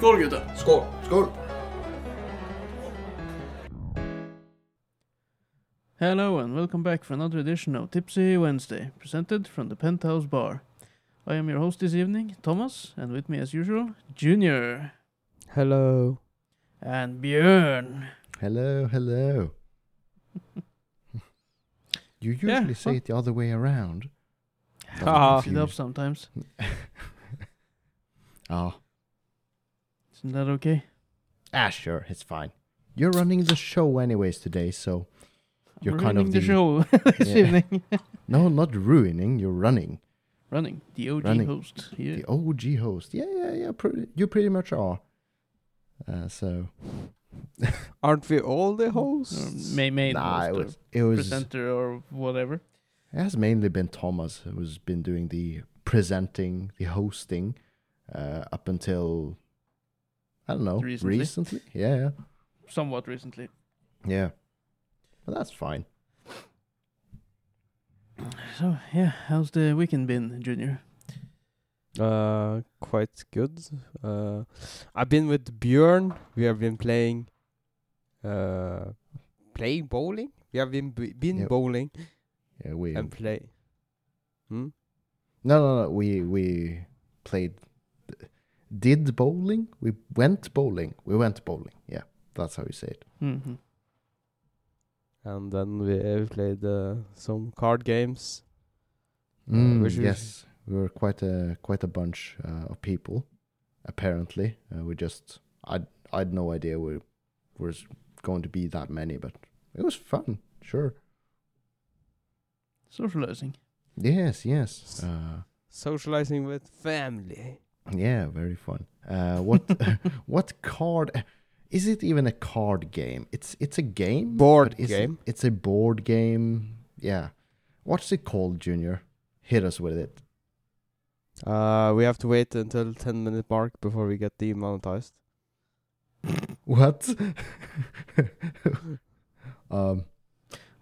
Skål gutta! Skål! Skål! Hello and welcome back for another edition of Tipsy Wednesday, presented from the Penthouse Bar. I am your host this evening, Thomas, and with me as usual, Junior Hello. and Björn. Hello, hello. you usually Yeah, say well- it the other way around. Ah. Mix it up confused. sometimes. Oh, Isn't that okay? ah, sure, it's fine. You're running the show anyways today, so You're I'm kind of ruining the, the- show this Yeah. evening. no, not ruining. You're running. Running the OG Running. host. Yeah. The OG host. Yeah, yeah, yeah. Pretty, you pretty much are. Uh, so Aren't we all the Or hosts? ma- main nah, it was or it was presenter or whatever. it has mainly been Thomas who's been doing the presenting, the hosting, uh, up until I don't know Recently. recently. Yeah, yeah, Somewhat recently. yeah. But that's fine. So yeah, how's the weekend been, Junior? Uh, quite good. Uh, I've been with Björn. We have been playing. Uh, playing bowling. We have been b- been Yep. bowling Yeah, we and play. Hmm. no, no, no. We we played. Did bowling? We went bowling. We went bowling. Yeah, that's how you say it. hmm And then we have played uh, some card games. Uh, Mm, which yes, we were quite a quite a bunch uh, of people. Apparently, uh, we just I I had no idea we were going to be that many, but it was fun. Sure. Socializing. Yes, yes. Uh, Socializing with family. Yeah, very fun. Uh, what what card? Is it even a card game? It's it's a game. Board but is it- game. it's a board game. Yeah. What's it called, Junior? Hit us with it. Uh, we have to wait until 10 minute mark before we get demonetized. What? um.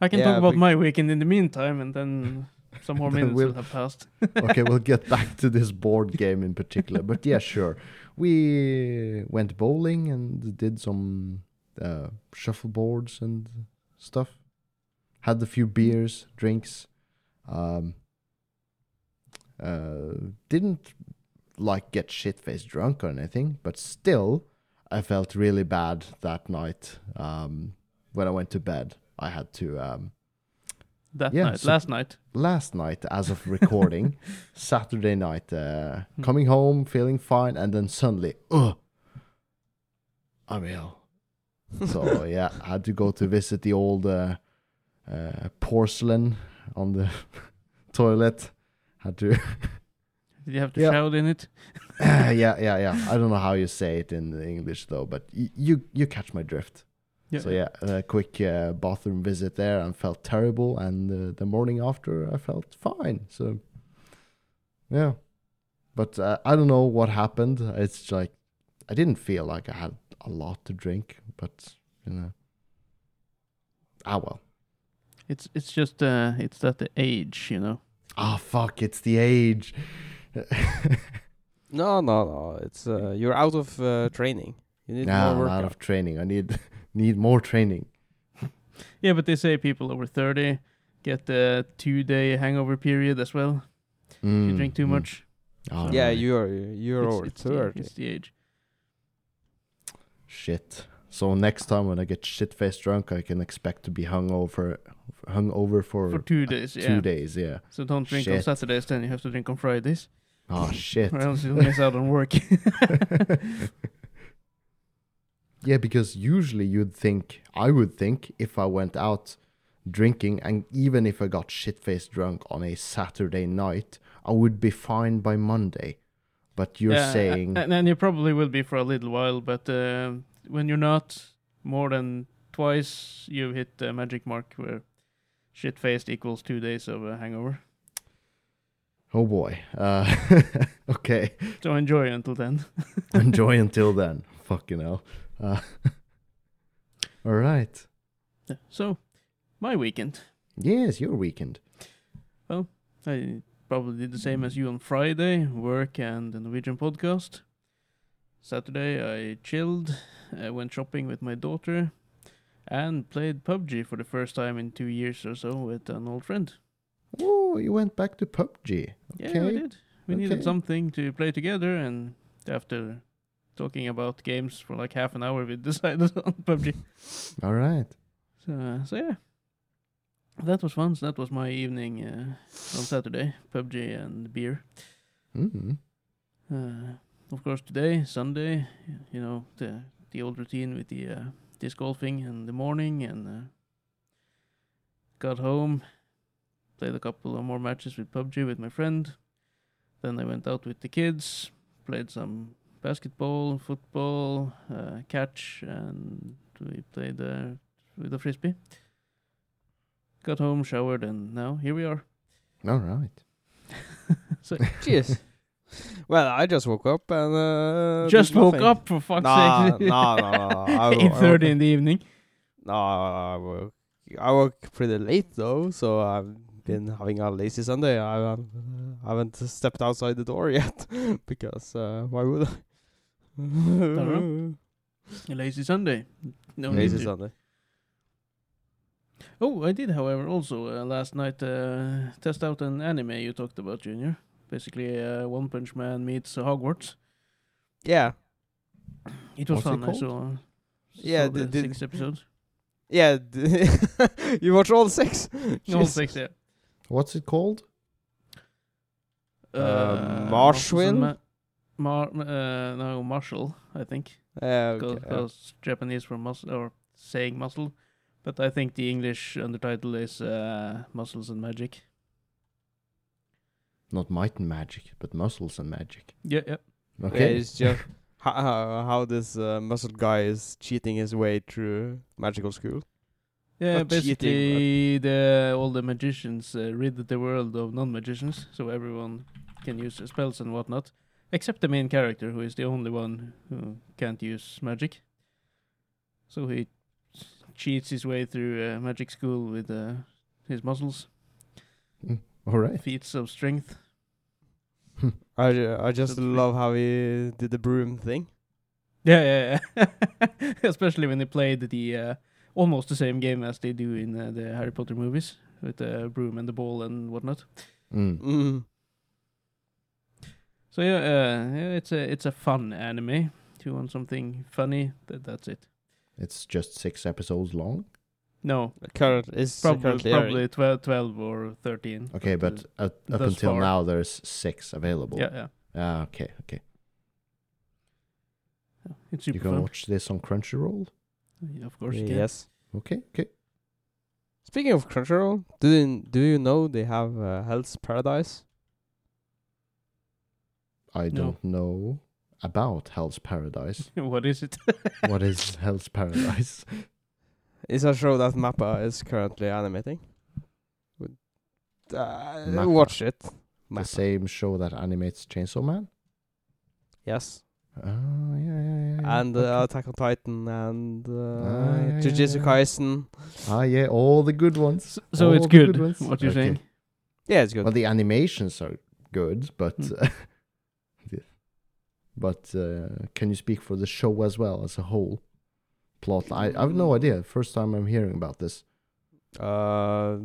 I can Yeah, talk about bec- my weekend in the meantime, and then some more minutes we'll- will have passed. okay, we'll get back to this board game in particular. But yeah, sure. We went bowling and did some uh, shuffleboards and stuff. Had a few beers, drinks. Um, uh, didn't like get shit faced drunk or anything, but still, I felt really bad that night. Um, when I went to bed, I had to um, That Yeah, night, so- last night. last night as of recording saturday night uh, Hmm. coming home feeling fine and then suddenly ugh i'm ill so yeah i had to go to visit the old uh, uh, porcelain on the toilet had to Did you have to Yeah. shout in it? yeah yeah yeah i don't know how you say it in english though but y- you you catch my drift so yeah. a quick uh, bathroom visit there. And felt terrible and uh, the morning after i felt fine. So yeah. But uh, i don't know what happened. It's like i didn't feel like i had a lot to drink but you know. Ah well. It's it's just uh it's that the age, you know. ah fuck it's the age. No, no, no. It's uh, you're out of uh, training. You need nah, more i'm out of training. I need need more training Yeah, but they say people over thirty get the two day hangover period as well. if you Mm, drink too mm. much. All yeah, right. you're you're it's, over it's the, thirty. it's the age. Shit. So next time when I get shit faced drunk, I can expect to be hung over, hung over for, For two days, two yeah. days. Yeah. So don't drink on Saturdays, then you have to drink on Fridays, Oh shit. or else you'll miss out on work. yeah, because usually you'd think, I would think, if I went out drinking and even if I got shit faced drunk on a Saturday night, I would be fine by Monday. But you're Yeah, saying, and then you probably will be for a little while, but uh, when you're not more than twice, you hit the magic mark where shit faced equals two days of a hangover. oh boy. Uh, okay. So enjoy until then. Enjoy until then. Fucking hell. Uh, all right. So, my weekend. Yes, your weekend. Well, I probably did the same as you on Friday, work and the Norwegian podcast. Saturday I chilled, uh, went shopping with my daughter, and played PUBG for the first time in two years or so with an old friend. Oh, you went back to PUBG. Yeah, Okay. we did. We needed something to play together, and after talking about games for like half an hour, we decided on PUBG. All right. So, uh, so yeah, that was fun. So that was my evening uh, on Saturday. PUBG and beer. Mm. Uh, of course, today Sunday, you know the the old routine with the uh, disc golfing in the morning, and uh, got home, played a couple of more matches with PUBG with my friend. Then I went out with the kids, played some basketball, football, uh, catch, and we played uh, with a frisbee. Got home, showered, and now here we are. All right. So Cheers. well, I just woke up and uh, just woke nothing. up for fuck's Nah, sake. nah, nah, nah. I wo- Eight I thirty woke- in the evening. No, I woke, I woke pretty late though, so I've been having a lazy Sunday. I, um, I haven't stepped outside the door yet because uh, why would I? Know. A lazy Sunday. No need lazy to. Sunday. Oh, I did, however, also uh, last night uh, test out an anime you talked about, Junior. Basically, uh, One Punch Man meets uh, Hogwarts. Yeah, It was What's it fun. I called? saw. Yeah, saw the did- did- six episodes. yeah. d- you watched all six? All six, yeah. What's it called? Uh, Marshall. Marshall? Mar- uh, no, Marshall, I think. Yeah, Because okay, yeah. Japanese for muscle or saying muscle, but I think the English undertitle is uh, Muscles and Magic. Not might and magic, but muscles and magic. Yeah, yeah. Yeah, Okay. it's just how, how, how this uh, muscle guy is cheating his way through magical school. Yeah, Not cheating, basically the all the magicians uh, rid the world of non-magicians, so everyone can use spells and whatnot, except the main character, who is the only one who can't use magic. So he cheats his way through uh, magic school with uh, his muscles, All right. feats of strength. I, ju- I just That's love how he did the broom thing. Yeah, yeah, yeah. Especially when they played the uh, almost the same game as they do in uh, the Harry Potter movies with the broom and the ball and whatnot. Mm. Mm. So yeah, uh, yeah, it's a it's a fun anime. If you want something funny, that that's it. It's just six episodes long. No, Current is probably currently probably 12, 12 or thirteen. Okay, but uh, up until far. now, there's six available. Yeah, yeah, Ah, okay, okay. yeah. It's You super can fun. watch this on Crunchyroll. Yeah, of course, you can. Yes. Okay, okay. Speaking of Crunchyroll, do you, do you know they have uh, Hell's Paradise? I No. don't know about Hell's Paradise. what is it? what is Hell's Paradise? It's a show that Mappa is currently animating. Uh, Mappa. watch it. the same show that animates Chainsaw Man. Yes. Oh yeah, yeah, yeah. yeah. And uh, Okay. Attack on Titan and uh, Ah, yeah, yeah, Jujutsu yeah. Kaisen. ah yeah, all the good ones. So, so All it's the good. ones. What you're Okay. saying? Yeah, it's good. Well, the animations are good, but Hmm. the- but uh, can you speak for the show as well as a whole? Plot. I I have no idea. First time I'm hearing about this. Uh,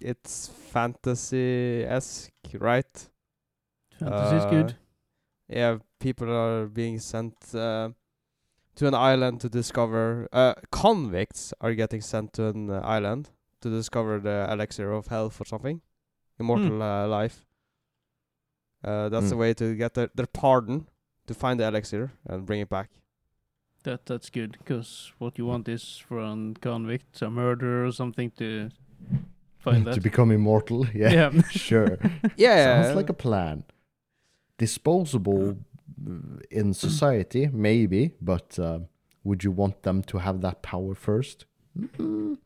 it's fantasy esque, right? Fantasy is Uh, good. Yeah, people are being sent uh, to an island to discover. Uh, convicts are getting sent to an uh, island to discover the elixir of health or something, immortal uh, life. Uh, that's the Hmm. way to get their, their pardon, to find the elixir and bring it back. That that's good because what you want is for a convict, a murderer or something to find that. to become immortal. Yeah, yeah. sure. Yeah, Sounds like a plan. Disposable uh, in society, maybe, but uh, would you want them to have that power first? Mm.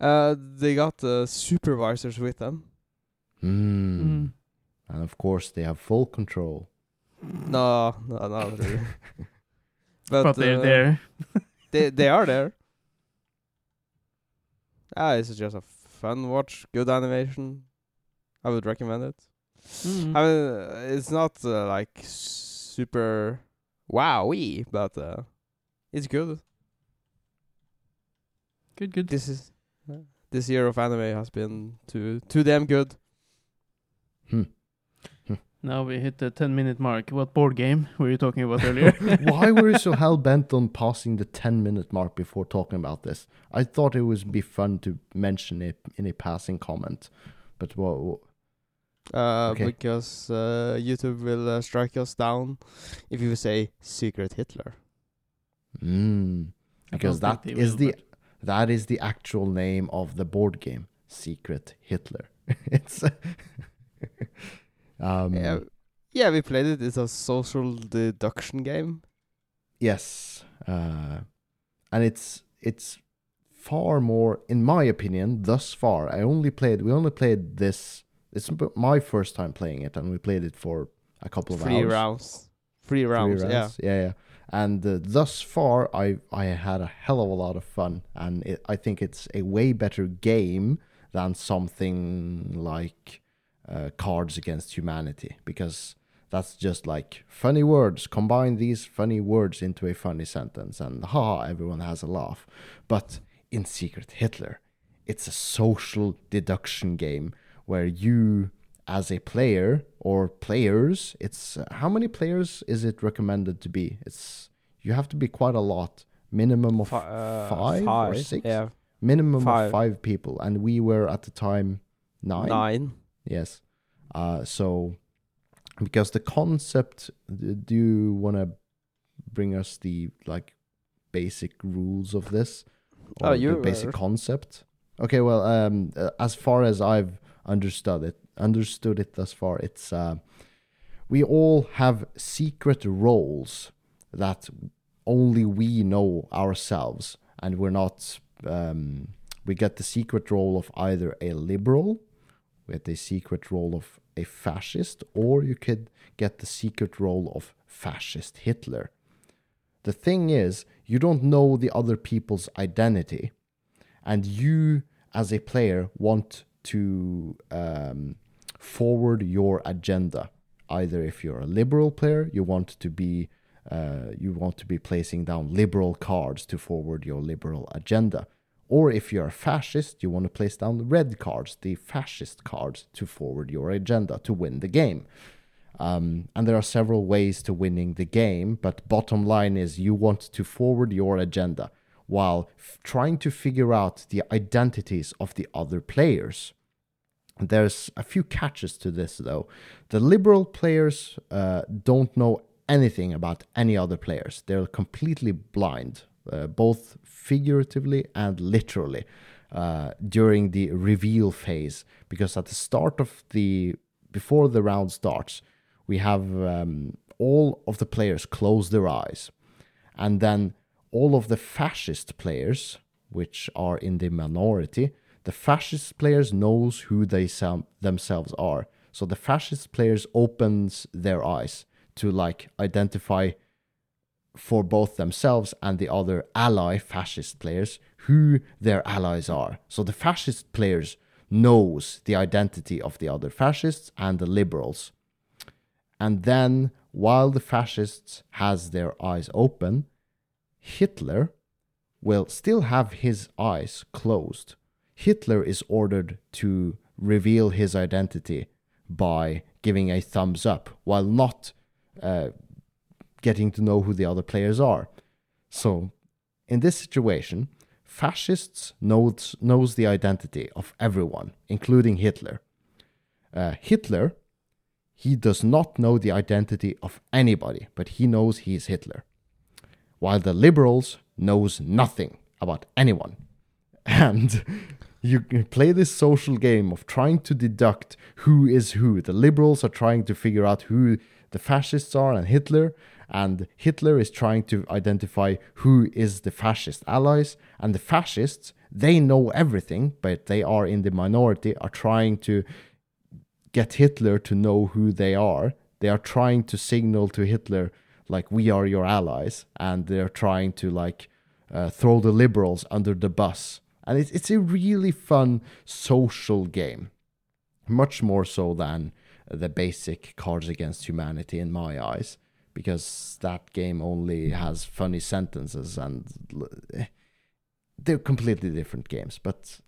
Uh, they got uh, supervisors with them. Mm. Mm. And of course, they have full control. No, no, not really. but But, they're uh, there. They they are there. Ah, it's just a fun watch, good animation. I would recommend it. Mm. I mean, uh, it's not uh, like super wowee, but uh, it's good. Good, good. This is this year of anime has been too too damn good. Hmm. Now we hit the 10 minute mark. What board game were you talking about earlier? Why were you so hell bent on passing the 10 minute mark before talking about this? I thought it would be fun to mention it in a passing comment. But what? Uh, Okay. because uh, YouTube will uh, strike us down if you say secret Hitler. Mm, because don't that think they is will, the but- that is the actual name of the board game, Secret Hitler. it's um yeah, yeah, we played it. It's a social deduction game. yes, uh, and it's it's far more, in my opinion, thus far. I only played. We only played this. It's my first time playing it, and we played it for a couple of Three hours. rounds. Three Three rounds. Yeah. yeah, yeah. And uh, thus far, I I had a hell of a lot of fun, and it, I think it's a way better game than something like uh, Cards Against Humanity, because that's just like funny words. Combine these funny words into a funny sentence, and haha, everyone has a laugh. But in Secret Hitler, it's a social deduction game where you as a player or players it's uh, how many players is it recommended to be it's you have to be quite a lot minimum of Fi- uh, five, or six Yeah. minimum five. of five people and we were at the time nine, Nine. Yes. Uh so because the concept do you want to bring us the like basic rules of this? Oh, or the you basic concept? Okay well um uh, as far as i've understood it understood it thus far it's uh we all have secret roles that only we know ourselves and we're not um we get the secret role of either a liberal with the secret role of a fascist or you could get the secret role of fascist hitler. The thing is you don't know the other people's identity and you as a player want to um, forward your agenda. Either if you're a liberal player you want to be uh, you want to be placing down liberal cards to forward your liberal agenda or if you're a fascist you want to place down the red cards the fascist cards to forward your agenda to win the game um, and there are several ways to winning the game, but bottom line is you want to forward your agenda while f- trying to figure out the identities of the other players. There's a few catches to this though. The liberal players uh, don't know anything about any other players, they're completely blind, uh, both figuratively and literally. Uh, during the reveal phase, because at the start of the before the round starts, we have um, all of the players close their eyes, and then all of the fascist players, which are in the minority, the fascist players knows who they sem- themselves are. So the fascist players opens their eyes to like identify for both themselves and the other ally fascist players who their allies are. So the fascist players knows the identity of the other fascists and the liberals. And then while the fascists has their eyes open, Hitler will still have his eyes closed. Hitler is ordered to reveal his identity by giving a thumbs up while not uh, getting to know who the other players are. So, in this situation, fascists knows knows the identity of everyone, including Hitler. Uh, Hitler, he does not know the identity of anybody, but he knows he is Hitler. While the liberals knows nothing about anyone, and you play this social game of trying to deduct who is who. The liberals are trying to figure out who the fascists are and Hitler, and Hitler is trying to identify who is the fascist allies, and the fascists, they know everything, but they are in the minority, are trying to get Hitler to know who they are. They are trying to signal to Hitler, like, we are your allies, and they're trying to, like, uh, throw the liberals under the bus. And it's, it's a really fun social game, much more so than the basic Cards Against Humanity in my eyes, because that game only has funny sentences and l- they're completely different games. But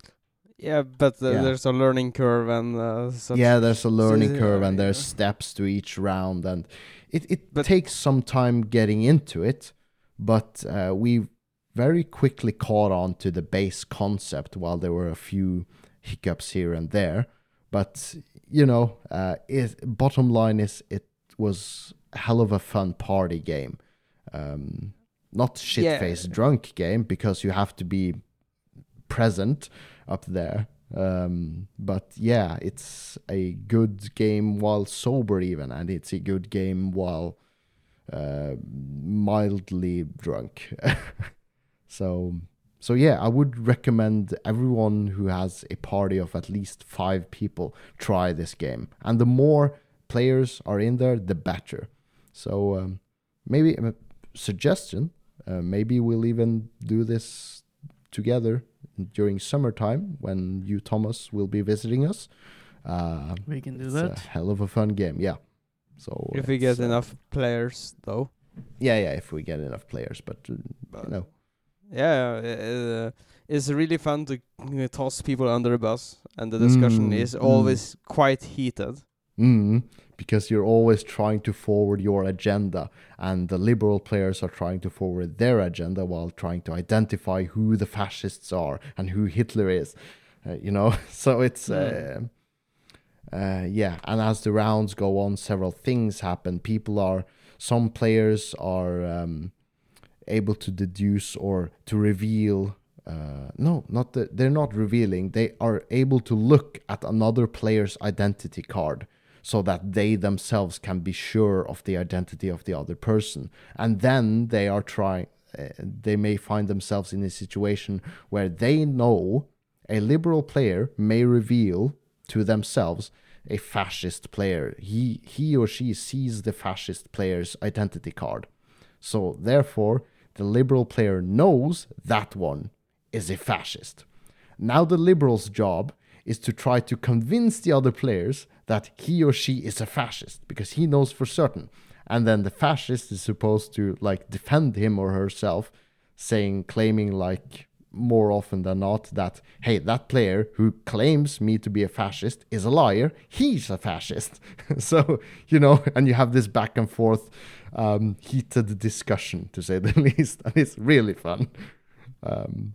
Yeah, but uh, Yeah. there's a learning curve and uh, yeah, there's a learning curve and there's steps to each round, and it it But- takes some time getting into it, but uh, we very quickly caught on to the base concept. While there were a few hiccups here and there, but you know, uh, it, bottom line is it was hell of a fun party game. Um, not shit face drunk game because you have to be present up there. Um, but yeah, it's a good game while sober, even, and it's a good game while uh, mildly drunk. so, so yeah, I would recommend everyone who has a party of at least five people try this game, and the more players are in there, the better. So um, maybe a suggestion. Uh, maybe we'll even do this together during summertime when you Thomas will be visiting us. Uh, We can do it's that. a hell of a fun game, yeah. So If we get uh, enough players, though. yeah, yeah, if we get enough players, but uh, But you know, Yeah, uh, it's really fun to uh, toss people under the bus, and the discussion Mm, is mm. always quite heated. mm, because you're always trying to forward your agenda, and the liberal players are trying to forward their agenda while trying to identify who the fascists are and who Hitler is. Uh, you know, so it's. Uh, Mm. uh, yeah, and as the rounds go on, several things happen. People are, some players are um, able to deduce or to reveal. Uh, no, not they're not revealing. They are able to look at another player's identity card so that they themselves can be sure of the identity of the other person. And then they are trying, uh, they may find themselves in a situation where they know a liberal player may reveal to themselves a fascist player. He he or she sees the fascist player's identity card. So therefore, the liberal player knows that one is a fascist. Now the liberal's job is to try to convince the other players that he or she is a fascist because he knows for certain. And then the fascist is supposed to like defend him or herself, saying, claiming like more often than not that hey that player who claims me to be a fascist is a liar. He's a fascist. So you know and you have this back and forth um, heated discussion to say the least and it's really fun. Um,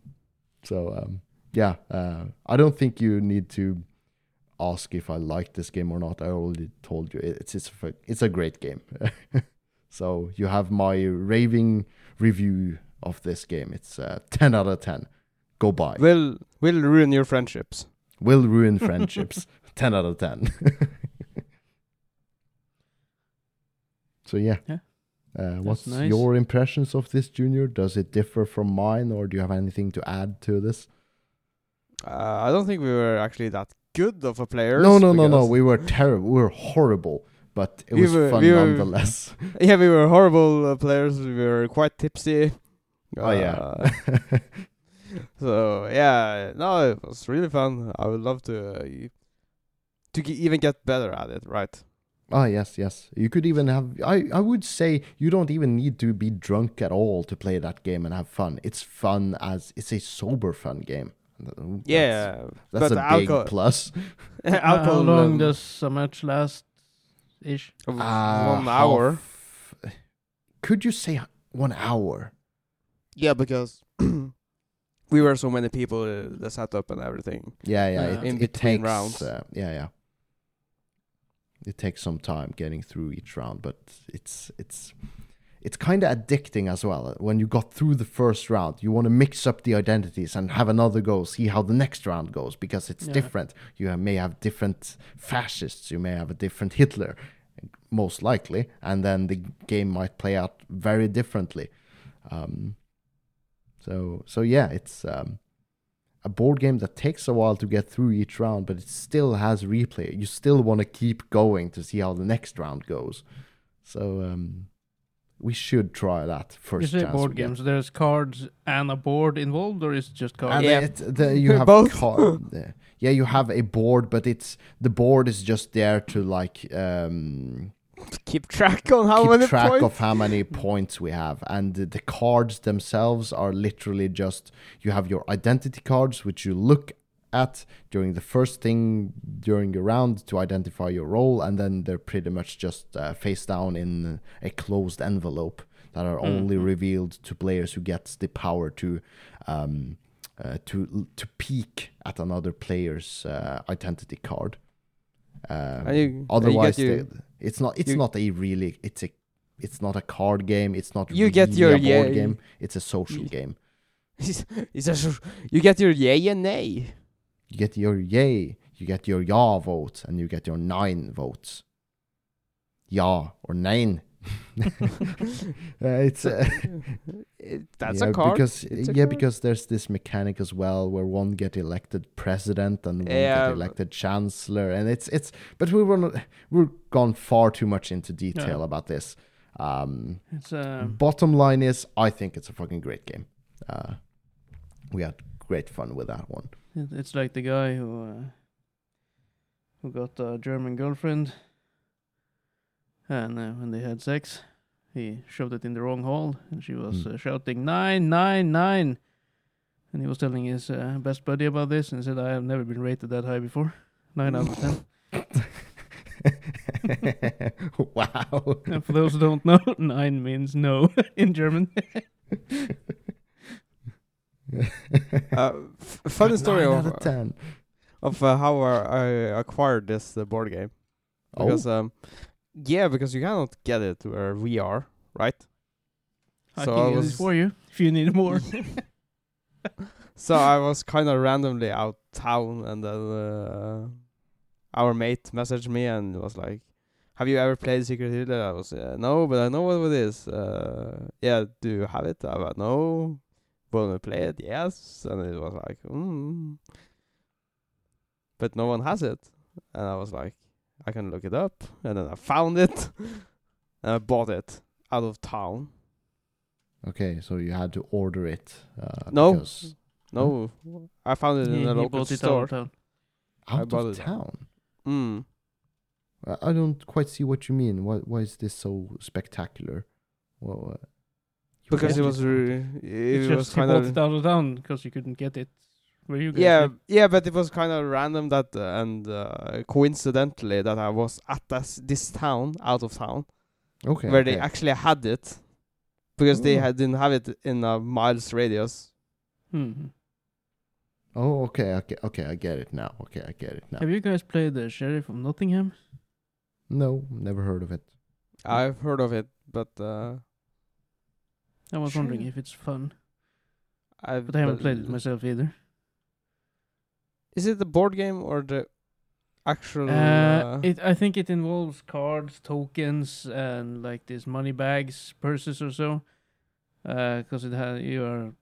so um, yeah uh, i don't think you need to ask if i like this game or not i already told you it's it's a, it's a great game so you have my raving review of this game. It's uh, 10 out of 10. Go buy. Will will ruin your friendships. Will ruin friendships. 10 out of 10. so, yeah. Yeah. Uh, what's nice. your impressions of this, Junior? Does it differ from mine, or do you have anything to add to this? Uh, I don't think we were actually that good of a player. No, no, no, no. We were terrible. We were horrible, but it We was were- fun we were- nonetheless. yeah, we were horrible uh, players. We were quite tipsy. oh, yeah. Uh, so yeah, no, it was really fun. I would love to uh, to g- even get better at it. Right? Ah, yes, yes. You could even have. I, I would say you don't even need to be drunk at all to play that game and have fun. It's fun as it's a sober fun game. That's- yeah, that's, but a big alcohol- plus. Uh, How alcohol. long does a match last? Ish. Uh, one hour? half- Could you say one hour? Yeah, because we were so many people, uh, the setup and everything. Yeah, yeah. Uh, it, in it between takes, rounds. Uh, yeah, yeah. It takes some time getting through each round, but it's it's it's kind of addicting as well. When you got through the first round, you want to mix up the identities and have another go, see how the next round goes because it's Yeah. different. You may have different fascists, you may have a different Hitler, most likely, and then the game might play out very differently. Um, so so yeah, it's um, a board game that takes a while to get through each round, but it still has replay. You still want to keep going to see how the next round goes. So um, we should try that first. you say chance board games. There's cards and a board involved, or is it just cards? And Yeah. it, the, you have Both. card. yeah, you have a board, but it's the board is just there to like um, keep track on how keep many track points. of how many points we have and the, the cards themselves are literally just you have your identity cards which you look at during the first thing during your round to identify your role and then they're pretty much just uh, face down in a closed envelope that are only Mhm. revealed to players who gets the power to um, uh, to to peek at another player's uh, identity card And you- you otherwise they- it's not it's you- not a really it's a it's not a card game it's not You really get your a board yeah- game it's a social game He's, he's a, you get your yay and nay. You get your yay you get your ja vote and you get your nein votes. Ja or nein. Uh, it's uh, that's yeah, a card. because It's yeah because there's this mechanic as well where one get elected president and one Yeah, get elected chancellor and it's it's but we were not, we've gone far too much into detail Yeah. about this. Um It's uh, bottom line is i think it's a fucking great game. Uh we had great fun with that one it's like the guy who uh, who got a German girlfriend, and uh, when they had sex, he shoved it in the wrong hole, and she was Hmm. uh, shouting nine, nine, nine, and he was telling his uh, best buddy about this, and said, "I have never been rated that high before, nine out of ten." wow and for those who don't know, nein means no in German. Uh, f- funny story of, out of 10 of uh, how I, I acquired this uh, board game. oh um, yeah, because you cannot get it where we are, right? I So can I get was- this for you if you need more. So I was kind of randomly out town, and then uh, our mate messaged me and was like, "Have you ever played Secret Hitler?" I was, uh, "No, but I know what it is." Uh, yeah, do you have it? I was, "No." Want to play it? Yes. And it was like, mm. But no one has it, and I was like, I can look it up, and then I found it, and I bought it out of town. okay so you had to order it uh, No. because No, I found it he, in a he local bought it store. out of town. I out bought of it. town Mm. I I don't quite see what you mean. Why why is this so spectacular? Well, uh, you because it was re- It's it was just he kind bought of it out of town because you couldn't get it where you yeah live. yeah but it was kind of random that uh, and uh, coincidentally that I was at this, this town out of town okay. where they actually had it because they Oh. had, didn't have it in a miles radius Mhm. Oh, okay, okay, okay. I get it now. Okay, I get it now. Have you guys played the Sheriff of Nottingham? No, never heard of it. I've heard of it but uh I was wondering if it's fun, I've but I haven't played it myself either. is it the board game or the actual Uh, uh, it I think it involves cards, tokens, and like these money bags, purses or so. Because it ha- you are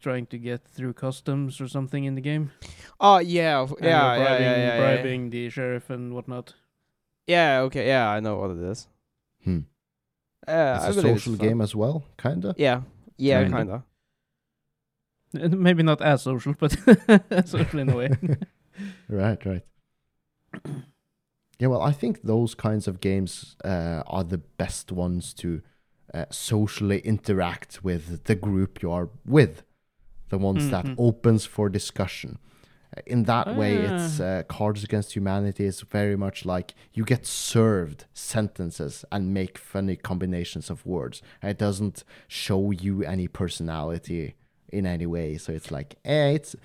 trying to get through customs or something in the game. oh yeah of- And yeah you're yeah, bribing, yeah yeah yeah bribing the sheriff and whatnot. yeah okay yeah I know what it is Hmm. Yeah it's I a social fun. game as well, kinda. yeah yeah Kinda. kinda Uh, Maybe not as social, but social in a way. Right, right. Yeah, well, I think those kinds of games uh, are the best ones to uh, socially interact with the group you are with, the ones that Mhm. opens for discussion. In that way, it's Ah. uh, Cards Against Humanity is very much like you get served sentences and make funny combinations of words. It doesn't show you any personality in any way, so it's like, eh, it's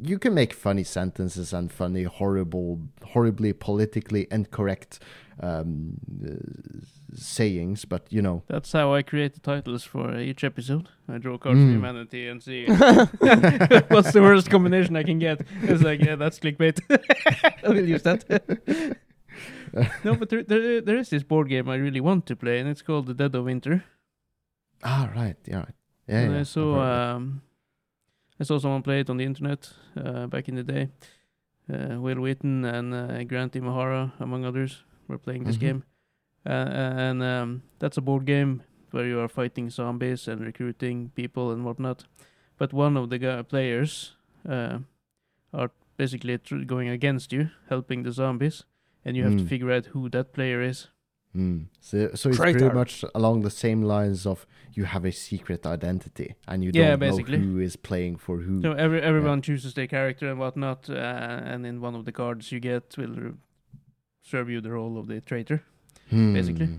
you can make funny sentences and funny, horrible, horribly politically incorrect um, uh, sayings, but you know, That's how I create the titles for each episode. I draw cards Mm. of humanity and see what's the worst combination I can get. It's like, yeah, that's clickbait. I will use that. no, but there, there, there is this board game I really want to play, and it's called The Dead of Winter. ah, right, yeah, right. yeah. and yeah I saw, heard of it. um, I saw someone play it on the internet uh, back in the day. Uh, Wil Wheaton and uh, Grant Imahara, among others, were playing this Mhm. game. Uh, and um, that's a board game where you are fighting zombies and recruiting people and whatnot. But one of the players uh, are basically tr- going against you, helping the zombies, and you have to Mm. figure out who that player is. Hmm. So, so it's pretty much along the same lines of you have a secret identity and you Yeah, don't basically. know who is playing for who. So every everyone chooses their character and whatnot, uh, and in one of the cards you get will serve you the role of the traitor. basically. Hmm.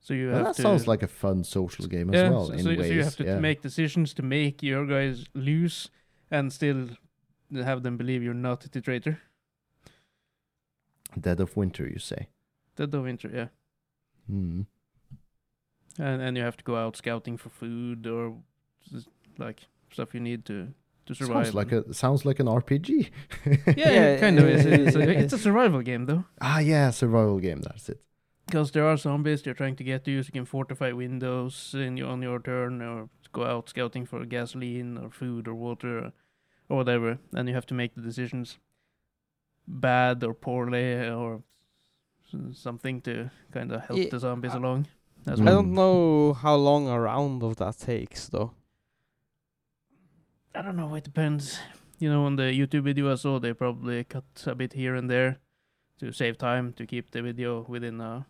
So you Well, have that to. sounds like a fun social game as yeah, well. so, in so, ways. so you have to yeah. make decisions to make your guys lose, and still have them believe you're not the traitor. Dead of Winter, you say. Dead of Winter, yeah. Hmm. And and you have to go out scouting for food or like stuff you need to to survive. Sounds like a sounds like an RPG. yeah, Yeah, it kind of is. It's a, it's a survival game though, ah, yeah, survival game. That's it. because there are zombies they're trying to get to you. So you can fortify windows in your, on your turn, or go out scouting for gasoline or food or water or, or whatever. And you have to make the decisions, bad or poorly or something to kind of help Yeah, the zombies I- along. As I don't know how long a round of that takes, though. I don't know. It depends. You know, on the YouTube video I saw, they probably cut a bit here and there to save time to keep the video within a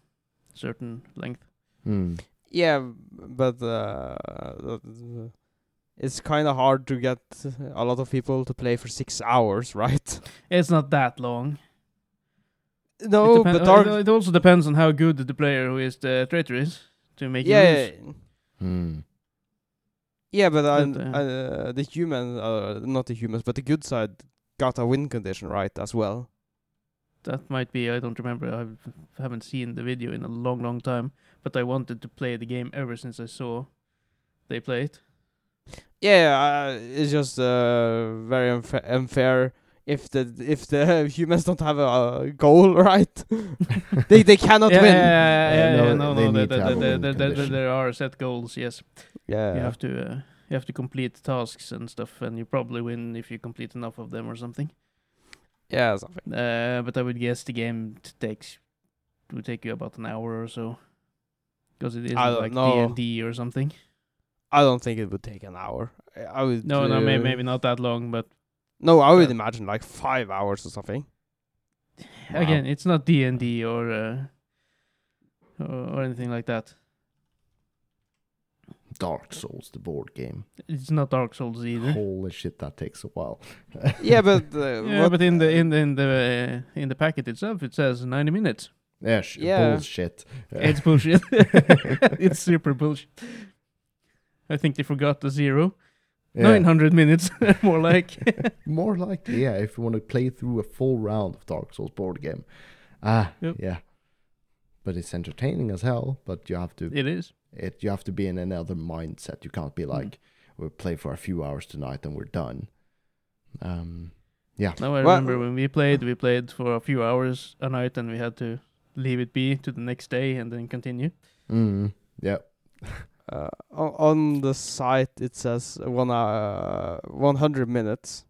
certain length. Hmm. Yeah, but uh, uh, it's kind of hard to get a lot of people to play for six hours, right? It's not that long. No, it, depen- but uh, Dark. it also depends on how good the player who is the traitor is to make yeah, you lose. Hmm. yeah, but, uh, But, uh, uh, the human, uh, not the humans, but the good side got a win condition right as well. That might be. I don't remember. I've, I haven't seen the video in a long, long time. But I wanted to play the game ever since I saw they play it. Yeah, uh, it's just uh, very unfa- unfair if the if the humans don't have a, a goal, right? they they cannot yeah, win. Yeah, yeah, yeah, no, yeah, no, they no. there- to have a there- there- there- there are set goals. Yes. Yeah, You have to uh, you have to complete tasks and stuff, and you probably win if you complete enough of them or something. yeah, something. Uh, but I would guess the game t- takes would take you about an hour or so, because it is like know. D and D or something. I don't think it would take an hour. I- I would. No, no, may- uh, maybe not that long, but No, I would Uh, imagine like five hours or something. Wow. again, it's not D and D or uh, or or anything like that. Dark Souls, the board game. It's not Dark Souls either. Holy shit, that takes a while. yeah, but uh, Yeah, what- but in the in the in the uh, in the packet itself, it says ninety minutes. yeah, sh- Yeah. bullshit. It's bullshit. it's super bullshit. I think they forgot the zero. Yeah. 900 minutes, more like. More likely, yeah, if you want to play through a full round of Dark Souls board game. Ah, Yep. yeah. But it's entertaining as hell, but you have to it is. it you have to be in another mindset. You can't be Hmm. like we'll play for a few hours tonight and we're done. Um yeah. Now I Well- remember when we played, we played for a few hours a night and we had to leave it be to the next day and then continue. Mm, yeah. uh, on the site it says one uh, 100 minutes.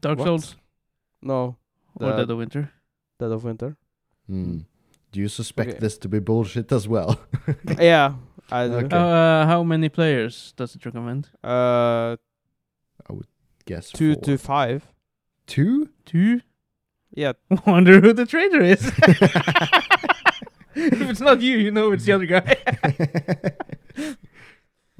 Dark What? Souls No, or Dead of Winter. Dead of Winter. Mm. Do you suspect Okay. this to be bullshit as well? yeah, I do. Okay. Uh, how many players does it recommend? Uh, I would Guess two four. to five. two? Two? Yeah, Wonder who the traitor is. if it's not you, you know it's the other guy.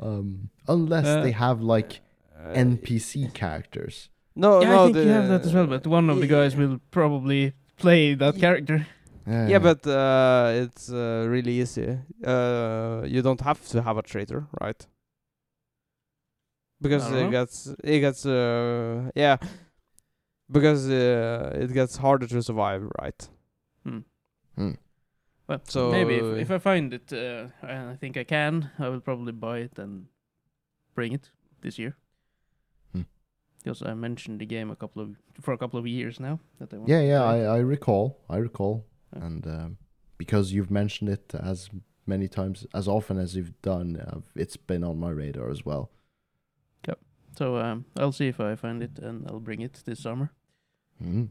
um unless Uh, they have like uh, NPC characters. No, yeah, no, I think the, you have that as well, but one of the guys will probably play that Ye- character. Yeah, but uh, it's uh, really easy. Uh, you don't have to have a traitor, right? Because it know. gets it gets uh yeah, because uh, it gets harder to survive, right? Hmm. Hmm. Well, So- maybe if, if I find it, uh, and I think I can, I will probably buy it and bring it this year. Hmm. Because I mentioned the game a couple of for a couple of years now that I want. Yeah, yeah. I, I recall. I recall. Yeah. And um, because you've mentioned it as many times, as often as you've done, uh, it's been on my radar as well. Yep. So um, I'll see if I find it and I'll bring it this summer. Mm.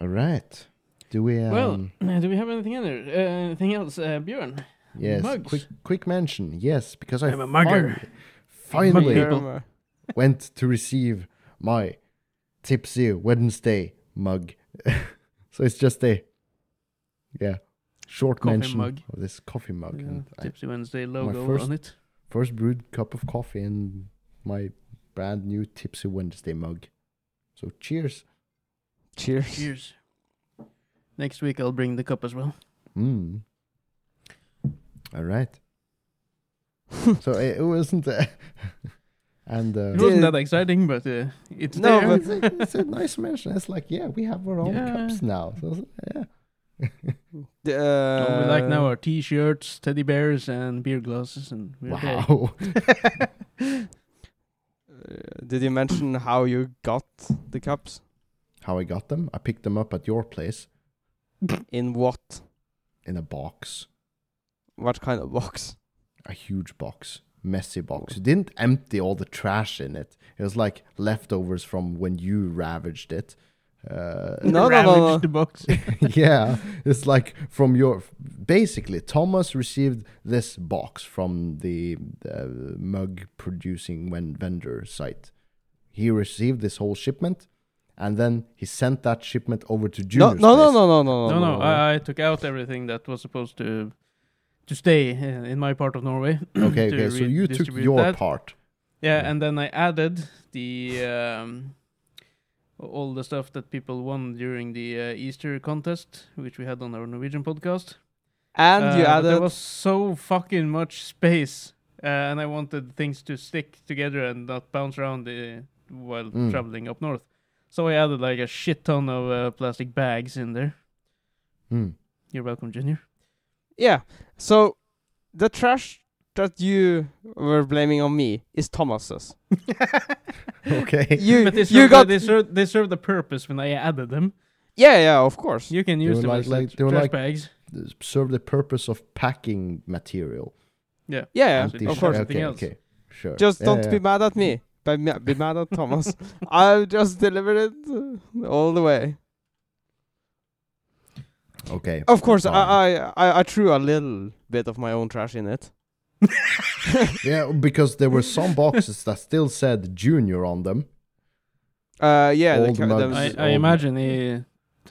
All right. Do we? Um, well, do we have anything other? Uh, anything else, uh, Björn? yes. mugs. Quick, quick mention. Yes, because I I'm a mugger. fin- finally Mugger. Uh, went to receive my Tipsy Wednesday mug. so it's just a Yeah. Short Coffee mention mug. of this coffee mug. Yeah, and I- Tipsy Wednesday logo first- on it. first brewed cup of coffee in my brand new Tipsy Wednesday mug. So cheers. Cheers. Cheers. Next week I'll bring the cup as well. Mm. All right. so it, it wasn't. Uh, and uh, It wasn't that exciting, but uh, it's No, there. but- it's, a, it's a nice mention. It's like, yeah, we have our own Yeah. cups now. So, yeah. The, All we like now uh, are t-shirts, teddy bears, and beer glasses, and we're okay. Wow. uh, did you mention how you got the cups? How I got them? I picked them up at your place In what? in a box, What kind of box? a huge box, messy box. You didn't empty all the trash in it. It was like leftovers from when you ravaged it. Uh, No, no, no, no. the box. yeah, it's like from your. Basically, Thomas received this box from the, the mug producing ven- vendor site. He received this whole shipment, and then he sent that shipment over to No, Junior's no, no, place. no, no, no, no, no, I, I took out everything that was supposed to to stay uh, in my part of Norway. Okay, okay. So you took your that. part. Yeah, Yeah. and then I added the um, all the stuff that people won during the uh, Easter contest, which we had on our Norwegian podcast. And you Uh, but added. there was so fucking much space, uh, and I wanted things to stick together and not bounce around the, while Mm. traveling up north. So I added like a shit ton of uh, plastic bags in there. Hmm. You're welcome, Junior. Yeah. So the trash that you were blaming on me is Thomas's. Okay. You but they you got they serve they serve the purpose when I added them. yeah yeah of course. You can They use were them like- as like- like, they trash like- bags. Serve the purpose of packing material. Yeah. Yeah, yeah of course. Okay, else. okay. Sure. Just Yeah, don't yeah. be mad at me. Be, ma- be mad at Thomas. I'll just deliver it all the way. Okay. Of course. I, I I I threw a little bit of my own trash in it. Yeah, because there were some boxes that still said junior on them. Uh, yeah, the ca- mugs. I, I imagine he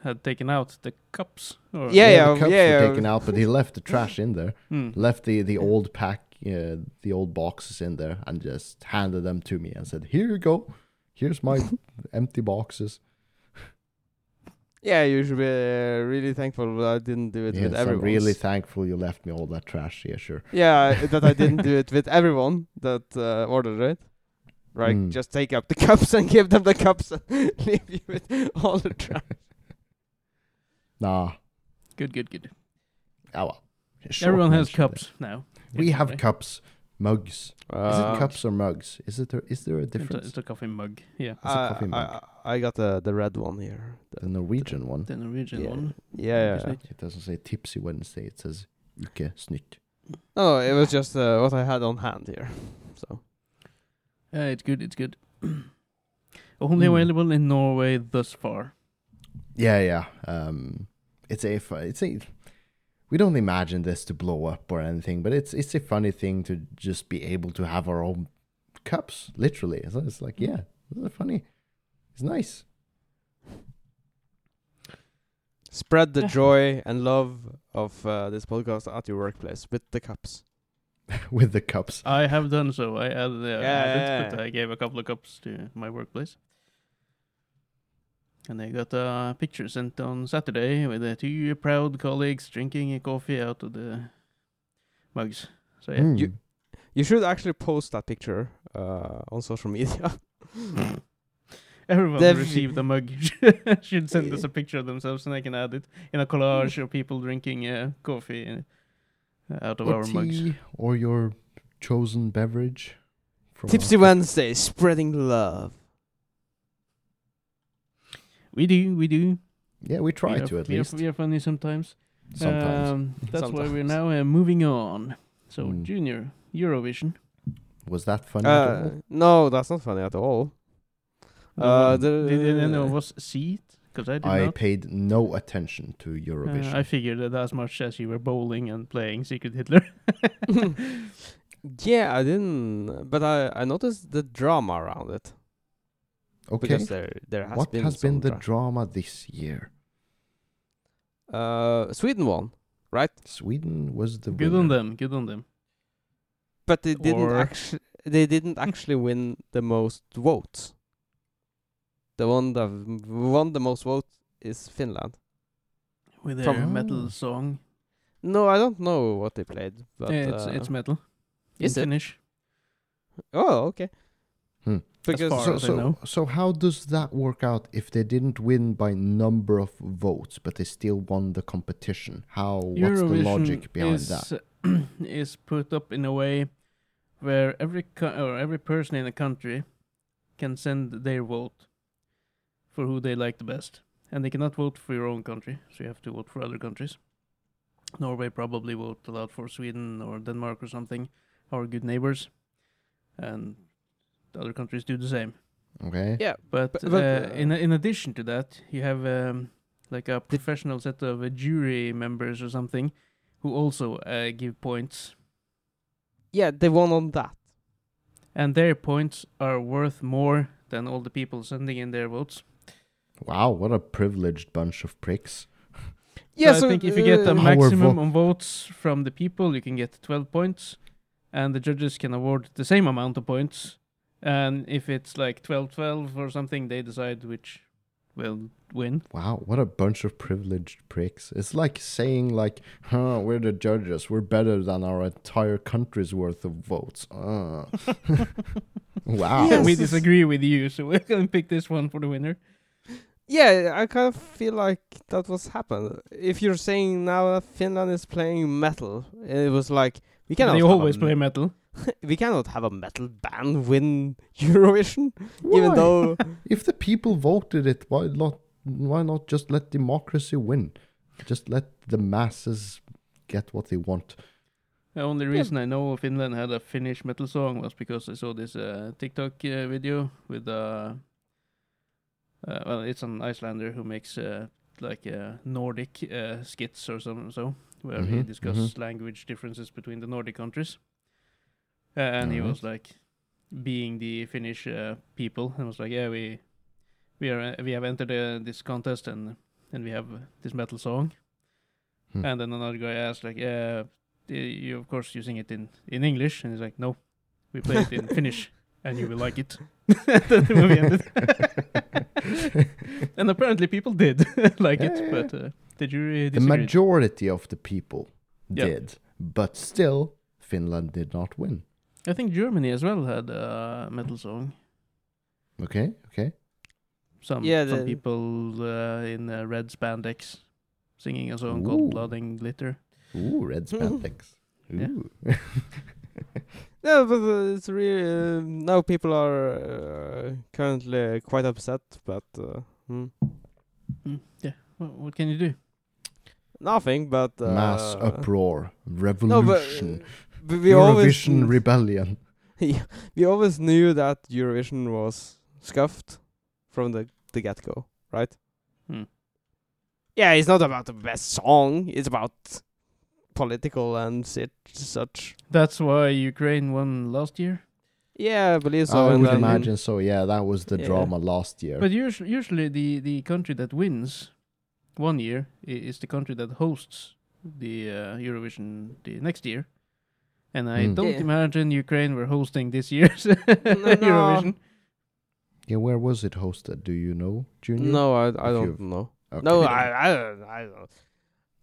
had taken out the cups. Or Yeah, yeah, the cups yeah, were yeah. taken out, but he left the trash in there. Hmm. Left the the old pack, uh, the old boxes in there, and just handed them to me and said, "Here you go. Here's my empty boxes." yeah, you should be uh, really thankful that I didn't do it Yes, with I'm everyone. really thankful you left me all that trash. Yeah, sure. yeah, that I didn't do it with everyone that uh, ordered it. Right, Mm. just take up the cups and give them the cups and leave you with all the trash. Nah. Good, good, good. Oh well. Everyone has mention there. cups now. We have Norway. cups, mugs. Is Uh, it cups or mugs? Is it? A, is there a It's a, difference? it's a coffee mug. Yeah, It's a I- coffee I, mug. I, I got the the red one here. The- the Norwegian one. the Norwegian yeah, one. yeah, yeah. Isn't it? It doesn't say Tipsy Wednesday. It says Uke Snytt. No, it was just uh, what I had on hand here. So Yeah, it's good. It's good. Only Hmm. available in Norway thus far. Yeah, yeah. Um, it's a it's a. We don't imagine this to blow up or anything, but it's it's a funny thing to just be able to have our own cups, literally. So it's like, yeah, it's funny. It's nice. spread the joy and love of uh, this podcast at your workplace with the cups. with the cups. I have done so. I added, uh, Yeah, added yeah, yeah. I gave a couple of cups to my workplace. And I got a picture sent on Saturday with the two proud colleagues drinking a coffee out of the mugs. So yeah, Mm. You- You should actually post that picture uh, on social media. everyone Dev- who received the mug should send us a picture of themselves, and I can add it in a collage of people drinking uh, coffee uh, out of or our mugs. or your chosen beverage. From Tipsy Wednesday, spreading love. We do, we do. Yeah, we try we are, to at we least. Are, we are funny sometimes. Sometimes. Um, that's why we're now uh, moving on. So, Mm. Junior, Eurovision. Was that funny? at Uh, all? no, that's not funny at all. Uh, the- did anyone of us see it? Because I did I not. paid no attention to Uh, Eurovision. I figured that as much as you were bowling and playing Secret Hitler. yeah, I didn't, but I I noticed the drama around it okay. because there there has What been has been the dra- drama this year? Uh, Sweden won, right? Sweden was the Good winner. on them. Good on them. But they didn't Or- actually. They didn't actually win the most votes. The one that won the most votes is Finland. With their From- metal song. No, I don't know what they played, but yeah, it's uh, it's metal. is in it? Finnish. oh okay. Hmm. Because So, so, so how does that work out if they didn't win by number of votes, but they still won the competition? How? what's the logic behind is, that? is put up in a way where every or every person in a country can send their vote for who they like the best, and they cannot vote for your own country, so you have to vote for other countries. Norway probably vote a lot for Sweden or Denmark or something, our good neighbors, and other countries do the same. Okay. yeah, But, But- uh, but, in uh, in addition to that, you have um, like a professional set of uh, jury members or something who also uh, give points, yeah, they won on that. and their points are worth more than all the people sending in their votes. Wow, what a privileged bunch of pricks. Yeah, so, so I think if you get the uh, maximum Powerful. on votes from the people, you can get 12 points, and the judges can award the same amount of points. And if it's like 12-12 or something, they decide which will win. Wow, what a bunch of privileged pricks. It's like saying like, huh, we're the judges, we're better than our entire country's worth of votes. Uh. wow. Yes. we disagree with you, so we're gonna pick this one for the winner. Yeah, I kind of feel like that was happened. If you're saying now that Finland is playing metal, it was like we cannot. They always a, play metal. we cannot have a metal band win Eurovision, even though if the people voted it, why not why not just let democracy win? Just let the masses get what they want. The only reason I know Finland had a Finnish metal song was because I saw this uh, TikTok uh, video with uh, uh, well, it's an Icelander who makes uh, like uh, Nordic uh, skits or something, so where he Mhm, language differences between the Nordic countries, uh, and he was like being the Finnish uh, people, and was like, yeah, we we are uh, we have entered uh, this contest and and we have uh, this metal song, Hmm. and then another guy asked like, yeah, you of course using it in in English, and he's like, no, we play it in Finnish, and you will like it. then the movie ended. and apparently people did like it, Yeah, but uh, the jury the majority of the people Yeah. did, but still Finland did not win. I think Germany as well had a metal song. Okay, okay. Some Yeah, some people uh, in uh, red spandex singing a song Ooh. called Blood and Glitter. Ooh, red spandex. Yeah. Ooh. no, but uh, it's really uh, now people are uh, currently quite upset, but uh, hmm, Mm, yeah. Well, what can you do? Nothing. But uh, Mass uproar, No, but revolution, uh, but we always Eurovision rebellion. yeah, we always knew that Eurovision was scuffed from the the get go, right? Hmm. Yeah, it's not about the best song; it's about political and sit, such. That's why Ukraine won last year. Yeah, I believe so. I would imagine so. Yeah, that was the Yeah. drama last year. But usually, usually the, the country that wins one year is the country that hosts the uh, Eurovision the next year. And I Mm. don't Yeah. imagine Ukraine were hosting this year's no. Eurovision. yeah, where was it hosted? Do you know, Junior? No, I I If don't you've- know. Okay. No, I I don't. I don't.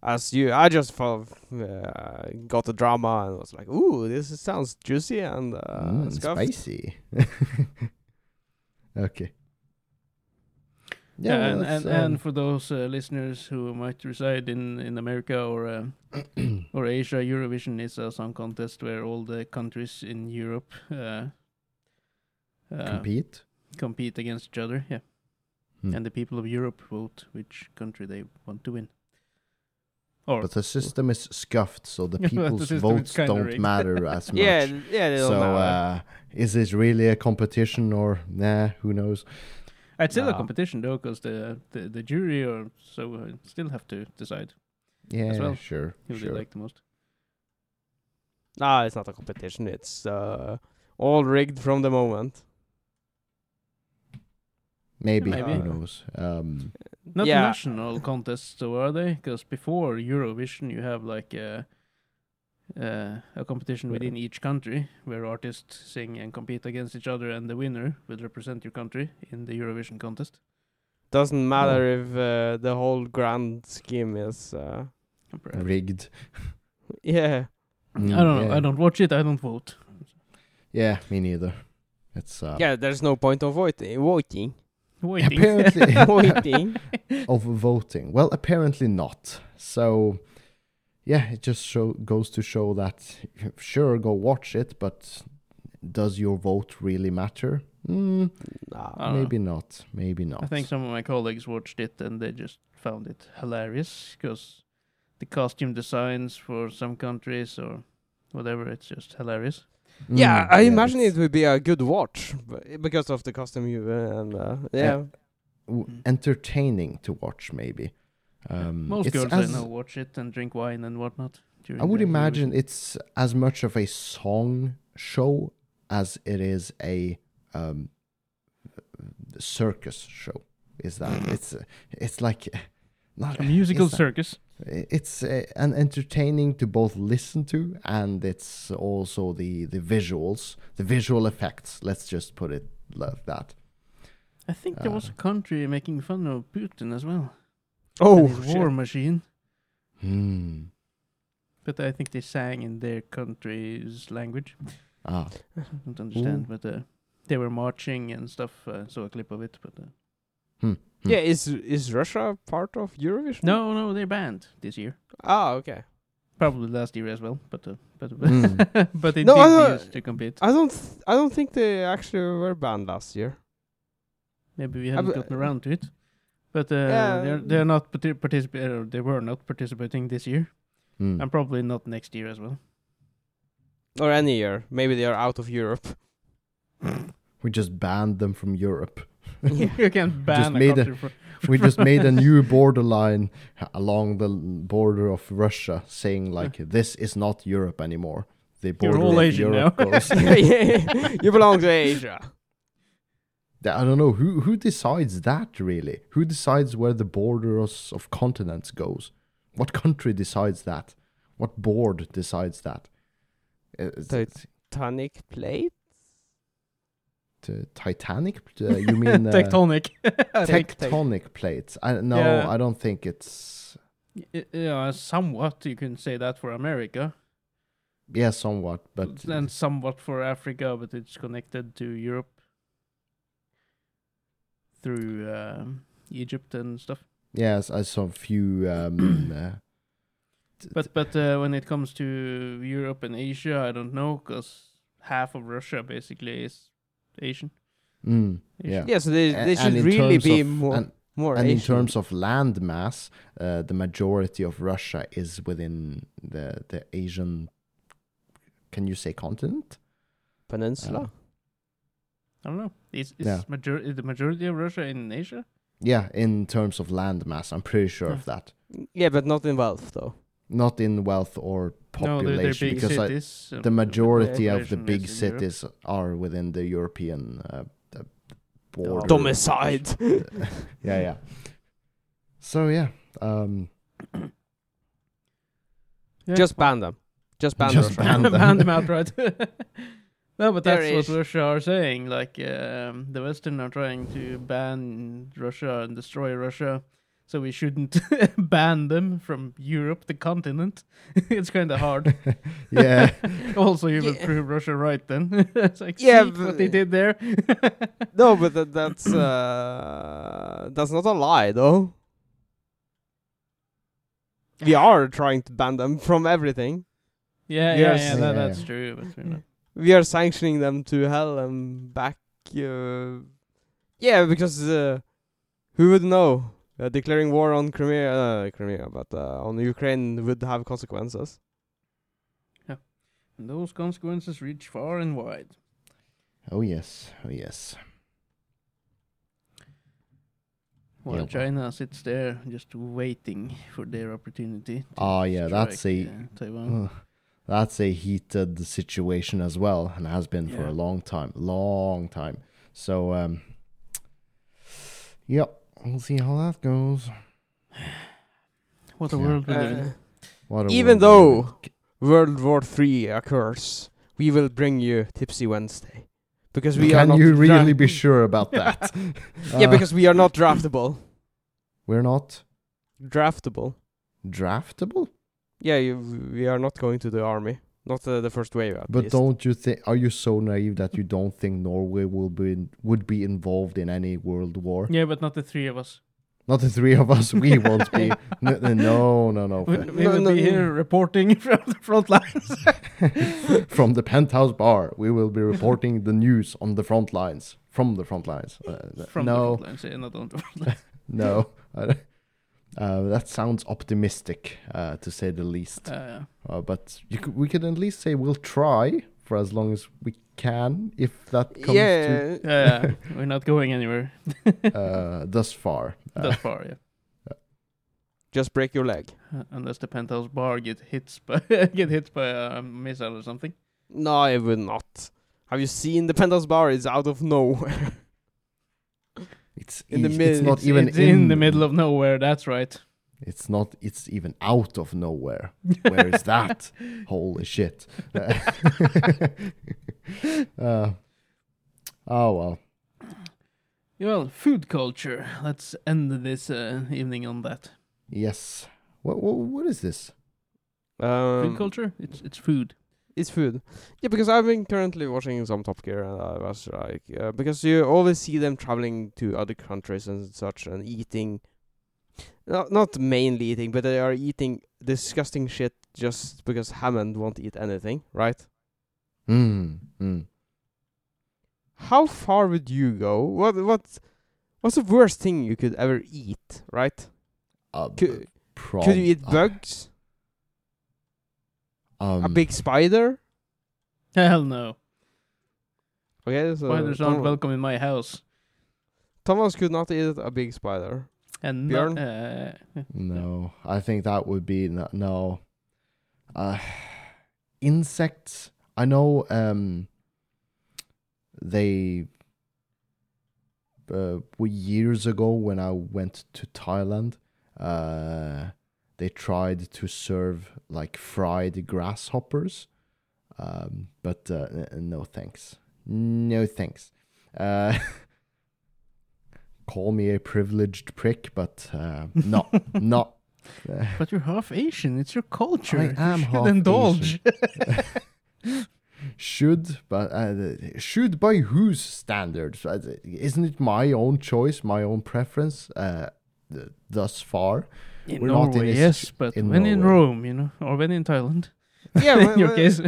As you, I just thought, uh, got the drama and was like, "Ooh, this sounds juicy and uh, Mm, spicy. okay. Yeah, well, and, and, um, and for those uh, listeners who might reside in, in America or uh, or Asia, Eurovision is a song contest where all the countries in Europe uh, uh, compete. compete against each other. Yeah, Hmm. and the people of Europe vote which country they want to win. Or But the system is scuffed, so the Yeah, but the people's votes don't rigged. matter as much. Yeah, yeah. So, uh, is this really a competition or nah? Who knows? It's still a No. competition though, because the, the the jury or so uh, still have to decide Yeah, well, sure, who sure. they like the most. nah, it's not a competition. It's uh, all rigged from the moment. Maybe, maybe. who knows? Um, Not Yeah. national contests, though, are they? Because before Eurovision, you have like a, uh, a competition within each country where artists sing and compete against each other, and the winner will represent your country in the Eurovision contest. Doesn't matter if uh, the whole grand scheme is. Uh, rigged. yeah. Mm, I don't know. yeah. I don't watch it. I don't vote. Yeah, me neither. It's uh, Yeah, there's no point of voting. Voting. Waiting. apparently Voting. of voting. Well, apparently not. So, yeah, it just show goes to show that sure, go watch it, but does your vote really matter? Mm, Nah. I don't know. maybe not. Maybe not. I think some of my colleagues watched it and they just found it hilarious because the costume designs for some countries or whatever, it's just hilarious. Yeah, Mm, I imagine it would be a good watch because of the costume you uh, and uh, yeah. w- Mm. entertaining to watch. Maybe. Um, Most it's girls as- I know watch it and drink wine and whatnot. during I would imagine Eurovision. it's as much of a song show as it is a um, circus show. Is that it's uh, it's like not a musical is that- circus. It's uh, an entertaining to both listen to and it's also the the visuals, the visual effects. Let's just put it like that. I think there was Uh, a country making fun of Putin as well. Oh, and his war machine. Hmm. But I think they sang in their country's language. Ah. I don't understand, but uh, they were marching and stuff. I saw a clip of it, but uh, Hmm. Yeah, is is Russia part of Eurovision? no, no, they're banned this year. Ah, okay. Probably last year as well, but uh, but Mm. but they No, did don't- use to compete. I don't. Th- I don't think they actually were banned last year. Maybe we haven't but- gotten around to it. But uh, Yeah. they're they're not participating. They were not participating this year, Hmm. and probably not next year as well. Or any year. Maybe they are out of Europe. We just banned them from Europe. you can ban a made a- country for we just made a new borderline along the border of Russia, saying like this is not Europe anymore. The border all of Asian Europe now. goes. you belong to Asia. I don't know who who decides that really. Who decides where the borders of continents goes? What country decides that? What board decides that? Is Tit- it Titanic plate. uh, Titanic? Uh, you mean uh, tectonic. I tectonic plates? I, no, Yeah. I don't think it's. Yeah, somewhat you can say that for America, Yeah, somewhat, but and somewhat for Africa, but it's connected to Europe through um, Egypt and stuff. yes, I saw a few. Um, uh, But but uh, when it comes to Europe and Asia, I don't know because half of Russia basically is Asian. mm, Asian. yeah. Yeah, so they they should really be of- more and, more and in terms of land mass, uh, the majority of Russia is within the the Asian. Can you say continent? peninsula. I don't know. Is is Yeah. major- is the majority of Russia in Asia? Yeah, in terms of land mass, I'm pretty sure of that. yeah, but not in wealth though. Not in wealth or population, they're big because I, cities. uh, the majority of the big is in Europe. cities are within the European uh, the border. Domicide. yeah, yeah. So yeah, um, Yeah, Just ban them. Just ban Just Russia. ban them. ban them outright. no, but that's is- what Russia are saying. Like um, the Western are trying to ban Russia and destroy Russia, so we shouldn't ban them from Europe, the continent. it's kind of hard. yeah. also, you would Yeah. prove Russia right then. it's like, Yeah, see what they did there. no, but that, that's uh, that's not a lie though. We are trying to ban them from everything. yeah, yeah, Yes. yeah, that, Yeah. that's true. But we're not. We are sanctioning them to hell and back. Uh, yeah, because uh, who would know? Uh, declaring war on Crimea, uh, Crimea, but uh, on Ukraine would have consequences. Yeah, and those consequences reach far and wide. Oh yes. Oh yes. While Yeah, China sits there just waiting for their opportunity. to Ah, yeah, that's strike, a- uh, Taiwan. Ugh. That's a heated situation as well, and has been for a long time, long time. So, um, Yep. We'll see how that goes. What a Yeah. world we live in. Uh, What a Even world we live though World War Three occurs, we will bring you Tipsy Wednesday because in. we are Can not you really dra- be sure about that? yeah, Uh, because we are not draftable. we're not Draftable. draftable. Yeah, you, we are not going to the army. Not uh, the first wave, at But least. don't you think? Are you so naive that you don't think Norway will be would be involved in any world war? Yeah, but not the three of us. Not the three of us. We won't be. No, no, no, no. We, we No, will no, be no. here reporting from the front lines. from the penthouse bar, we will be reporting the news on the front lines. From the front lines. Uh, from no, the front lines, yeah, not on the front lines. no. I- Uh, that sounds optimistic, uh, to say the least. Uh, Uh, but you could, we could at least say we'll try for as long as we can, if that comes yeah, yeah, we're not going anywhere uh, thus far. Uh, that far, yeah. just break your leg. Uh, unless the penthouse bar get hit by get hit by a missile or something. No, I will not. Have you seen the penthouse bar? It's out of nowhere. It's In the eas- mid- It's not it's, even it's in, the middle of nowhere. That's right. It's not. It's even out of nowhere. Where is that? Holy shit! uh, oh well. Well, food culture. Let's end this uh, evening on that. Yes. What? What, what is this? Um, Food culture. It's it's food. It's food. Yeah, because I've been currently watching some Top Gear, and I was like, uh, because you always see them traveling to other countries and such, and eating. Not not mainly eating, but they are eating disgusting shit just because Hammond won't eat anything, right? Mm, mm. How far would you go? What what what's the worst thing you could ever eat, right? Uh, Could, could you eat bugs? Um, a big spider? Hell no. Okay, so Spiders aren't Tom- welcome in my house. Thomas could not eat a big spider. And Björn? no, uh, No, I think that would be no. no. Uh, insects. I know. Um, they. Uh, years ago, when I went to Thailand, uh, they tried to serve like fried grasshoppers, um, but uh, no thanks. No thanks. Uh, call me a privileged prick, but uh, no, not. Uh, but you're half Asian. It's your culture. I You am should half indulge. should, but uh, should by whose standards? Uh, Isn't it my own choice, my own preference? Uh, th- thus far, in We're not in Norway, yes, situ- but in when in Rome, you know, or when in Thailand. Yeah, in well, your well, case.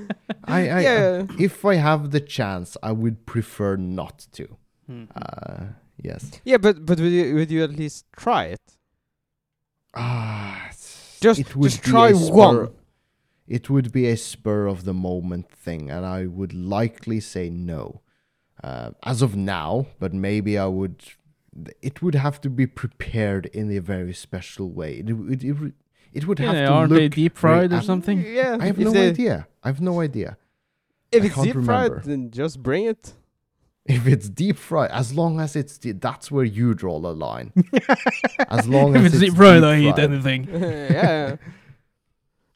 I, I yeah. if I have the chance, I would prefer not to. Mhm. Uh, yes. Yeah, but but would you would you at least try it? Ah, it's- Just- it would just be try a one. spur- It would be a spur of the moment thing, and I would likely say no. Uh, as of now, but maybe I would. It would have to be prepared in a very special way. It would. It, it would have yeah, to aren't look. they deep fried or something? Yeah, I have no they- idea. I have no idea. If I it's deep remember. fried, then just bring it. If it's deep fried, as long as it's de- that's where you draw the line. As long if as it's it's deep fried, deep I eat anything. yeah.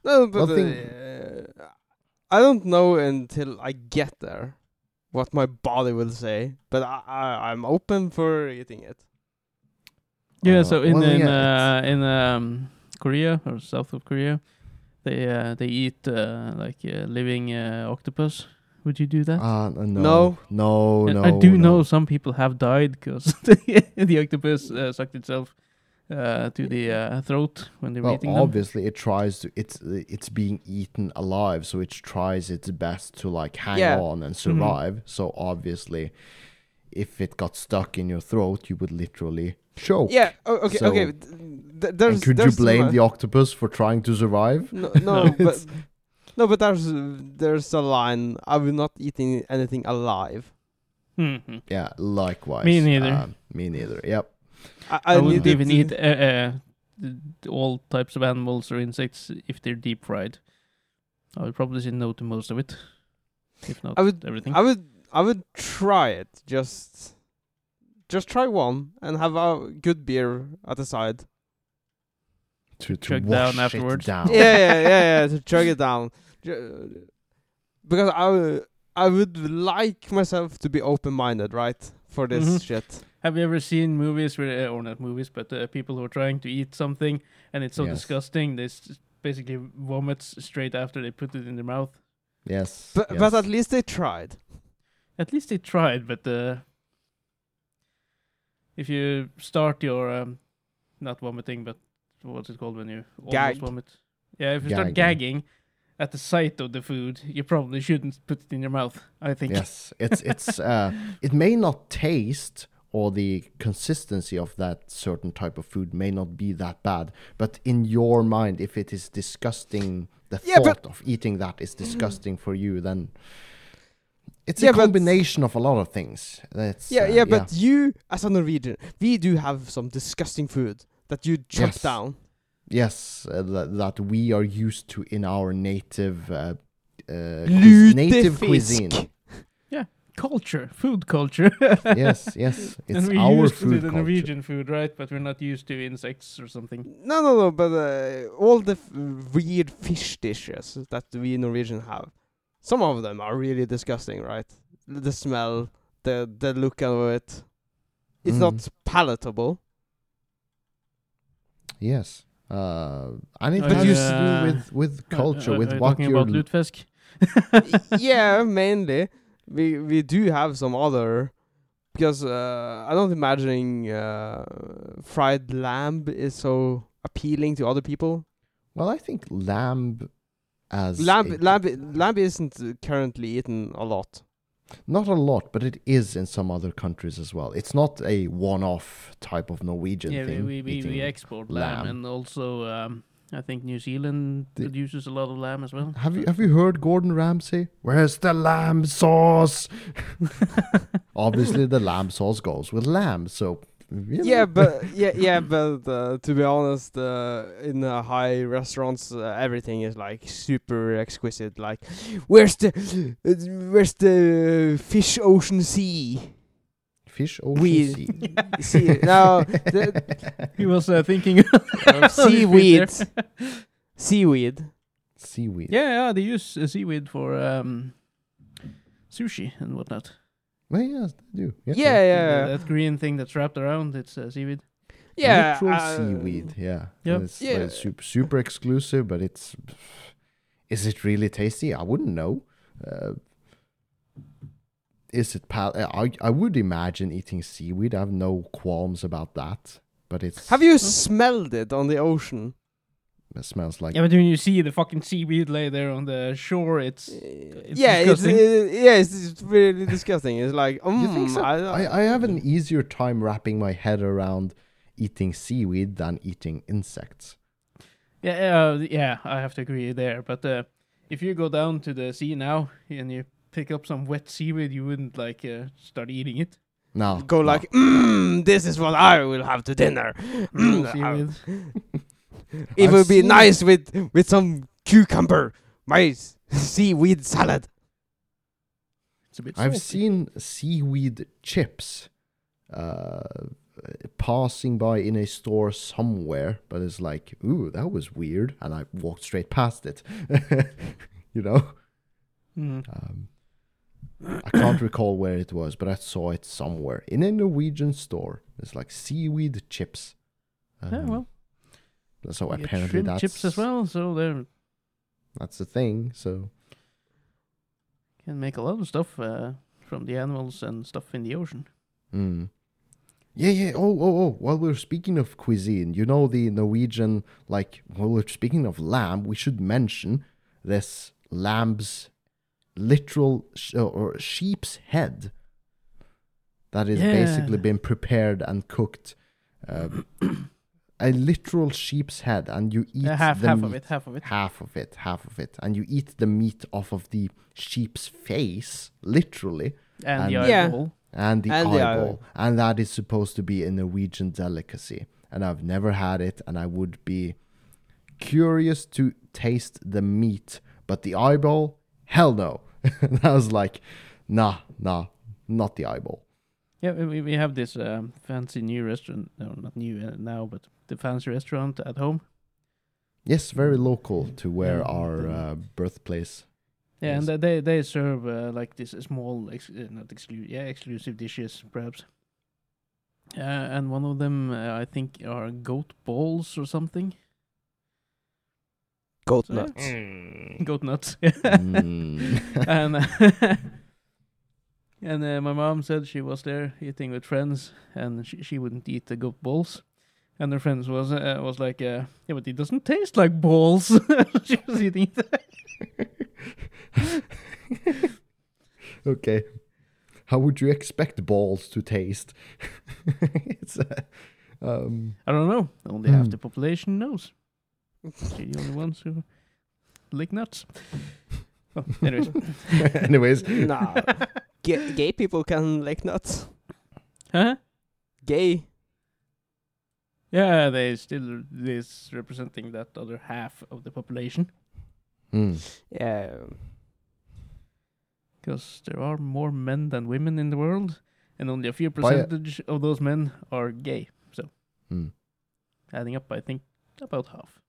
No, but Well, uh, I don't know until I get there what my body will say. But I, I I'm open for eating it. Yeah, Uh, so in in uh, in um, Korea or south of Korea, they uh, they eat uh, like uh, living uh, octopus. Would you do that? Uh, no, No. no, no. I do no. know some people have died because the, the octopus uh, sucked itself uh, to the uh, throat when they're Well, eating them. obviously, it tries to. It's it's being eaten alive, so it tries its best to like hang Yeah. on and survive. So obviously, if it got stuck in your throat, you would literally choke. Yeah. Oh, okay. So- okay. Th- there's, and could you blame the octopus for trying to survive? No, no, No. but no, but there's uh, there's a line. I will not eat anything alive. Mhm. Yeah, likewise. Me neither. Um, me neither. Yep. I, I, I, wouldn't even eat uh, uh, all types of animals or insects if they're deep fried. I would probably say no to most of it, if not I would. everything. I would. I would try it. Just. just try one and have a good beer at the side. To, to Chug wash down it afterwards. down. yeah, yeah, yeah, yeah, to chug it down. Ju- Because I would like myself to be open-minded, right, for this Mhm. shit. Have you ever seen movies where, uh, or not movies, but uh, people who are trying to eat something and it's so Yes. disgusting they s- basically vomits straight after they put it in their mouth. Yes. But yes. but at least they tried. At least they tried, but uh, if you start your um, not vomiting, but what's it called when you almost Gag. vomit? Yeah, if you start Gagging. gagging at the sight of the food, you probably shouldn't put it in your mouth. I think. Yes, it's it's uh, it may not taste or the consistency of that certain type of food may not be that bad, but in your mind, if it is disgusting, the Yeah, thought of eating that is disgusting for you, then it's Yeah, a combination of a lot of things. That's Yeah, uh, yeah, but you, as a Norwegian, we do have some disgusting food that you chop Yes. down. yes, uh, that, that we are used to in our native uh, uh, native cuisine. Lutefisk. Culture, food culture. yes, yes, it's and we're our used food to the culture. Norwegian food, right? But we're not used to insects or something. No, no, no, but uh, all the f- weird fish dishes that we Norwegian have, some of them are really disgusting, right? The smell, the the look of it, it's Mm. not palatable. Yes. Uh, and it Oh, has you to do with, with culture, Uh, uh, with are you what talking you're about lutefisk. yeah, mainly. We we do have some other because uh, I don't imagine uh, fried lamb is so appealing to other people. Well, I think lamb as Lamb a- lamb lamb isn't uh, currently eaten a lot. not a lot, but it is in some other countries as well. It's not a one-off type of Norwegian yeah, we, thing. we, we, we eating export lamb, lamb. and also um, I think New Zealand The- produces a lot of lamb as well. Have you have you heard Gordon Ramsay? Where's the lamb sauce? Obviously, the lamb sauce goes with lamb. So you know. Yeah, but yeah, yeah, but uh, to be honest, uh, in uh, high restaurants, uh, everything is like super exquisite. Like, where's the, where's the fish ocean sea? Fish ocean Weed. sea. sea no, the, He was uh, thinking uh, seaweed, seaweed. seaweed. Yeah, yeah, they use uh, seaweed for um, sushi and whatnot. Well, yes, they do. Yeah, Yeah, yeah, That, that green thing that's wrapped around, it's uh, seaweed. yeah. Literal uh, seaweed. Yeah. Yep. And It's, like, Yeah. super, super exclusive, but it's. Is it really tasty? I wouldn't know. Uh, is it pal? I I would imagine eating seaweed. I have no qualms about that. But it's. Have you smelled it on the ocean? It smells like. Yeah, but when you see the fucking seaweed lay there on the shore, it's Uh, yeah, it's disgusting. uh, yeah, it's, it's really disgusting. It's like, you think so? I, I, I have an easier time wrapping my head around eating seaweed than eating insects. yeah, uh, yeah. I have to agree there. But uh, if you go down to the sea now and you pick up some wet seaweed, you wouldn't like uh, start eating it. No. go no. like, mm, this is what I will have to dinner. Mm, seaweed. it I've will be seen- nice with with some cucumber, my seaweed salad. It's a bit. I've salty. seen seaweed chips uh, passing by in a store somewhere, but it's like, ooh, that was weird, and I walked straight past it. you know, Mm. um, I can't recall where it was, but I saw it somewhere in a Norwegian store. It's like seaweed chips. yeah, Um, well, so you apparently that's chips as well, so they're That's the thing. So can make a lot of stuff uh, from the animals and stuff in the ocean. Mm. Yeah, yeah. Oh, oh, oh. While we're speaking of cuisine, you know the Norwegian, like, while we're speaking of lamb, we should mention this lamb's literal sh- or sheep's head that is Yeah. basically been prepared and cooked. Um, a literal sheep's head, and you eat Uh, half, the half meat, of it, half of it. half of it, half of it, and you eat the meat off of the sheep's face, literally And the and- Yeah. eyeball. and the And the eyeball, eyeball. and that is supposed to be a Norwegian delicacy. And I've never had it, and I would be curious to taste the meat, but the eyeball, hell no. and I was like, nah, nah, not the eyeball. Yeah, we we have this um, fancy new restaurant. No, not new uh, now, but the fancy restaurant at home. Yes, very local to where Yeah, our the- uh, birthplace. Yeah, and uh, they they serve uh, like this small, ex- uh, not exclusive, yeah, exclusive dishes perhaps. Uh, and one of them uh, I think are goat balls or something. Goat So, yeah. nuts. Goat nuts. Mm. and and uh, my mom said she was there eating with friends, and she she wouldn't eat the goat balls. And her friends was uh, was like, uh, yeah, but it doesn't taste like balls. she was eating it. okay. How would you expect balls to taste? it's uh, um I don't know. Only half Hmm. the population knows. They're the only ones who lick nuts. Oh, anyways. anyways. nah. Ga- gay people can lick nuts. huh? Gay. Yeah, they still is representing that other half of the population Mm. Yeah. because there are more men than women in the world, and only a few By percentage of those men are gay. So Mm. adding up, I think about half.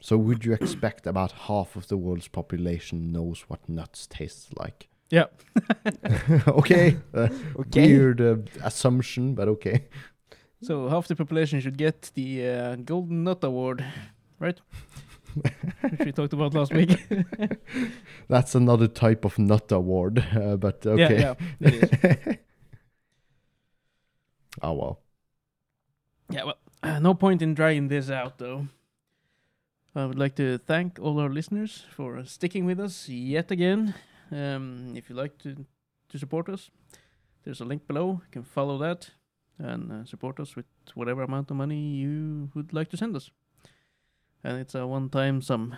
So would you expect about half of the world's population knows what nuts taste like? Yeah. okay. Uh, Okay. Weird uh, assumption, but okay. so half the population should get the uh, Golden Nut Award, right? Which we talked about last week. That's another type of nut award, uh, but okay. Yeah, yeah, it is. oh well. Yeah, well, uh, no point in drying this out, though. I would like to thank all our listeners for sticking with us yet again. Um, if you'd like to to support us, there's a link below. You can follow that and uh, support us with whatever amount of money you would like to send us. And it's a one-time sum.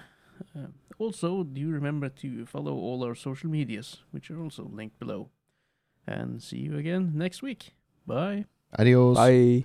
Uh, also, do remember to follow all our social medias, which are also linked below. And see you again next week. Bye. Adios. Bye.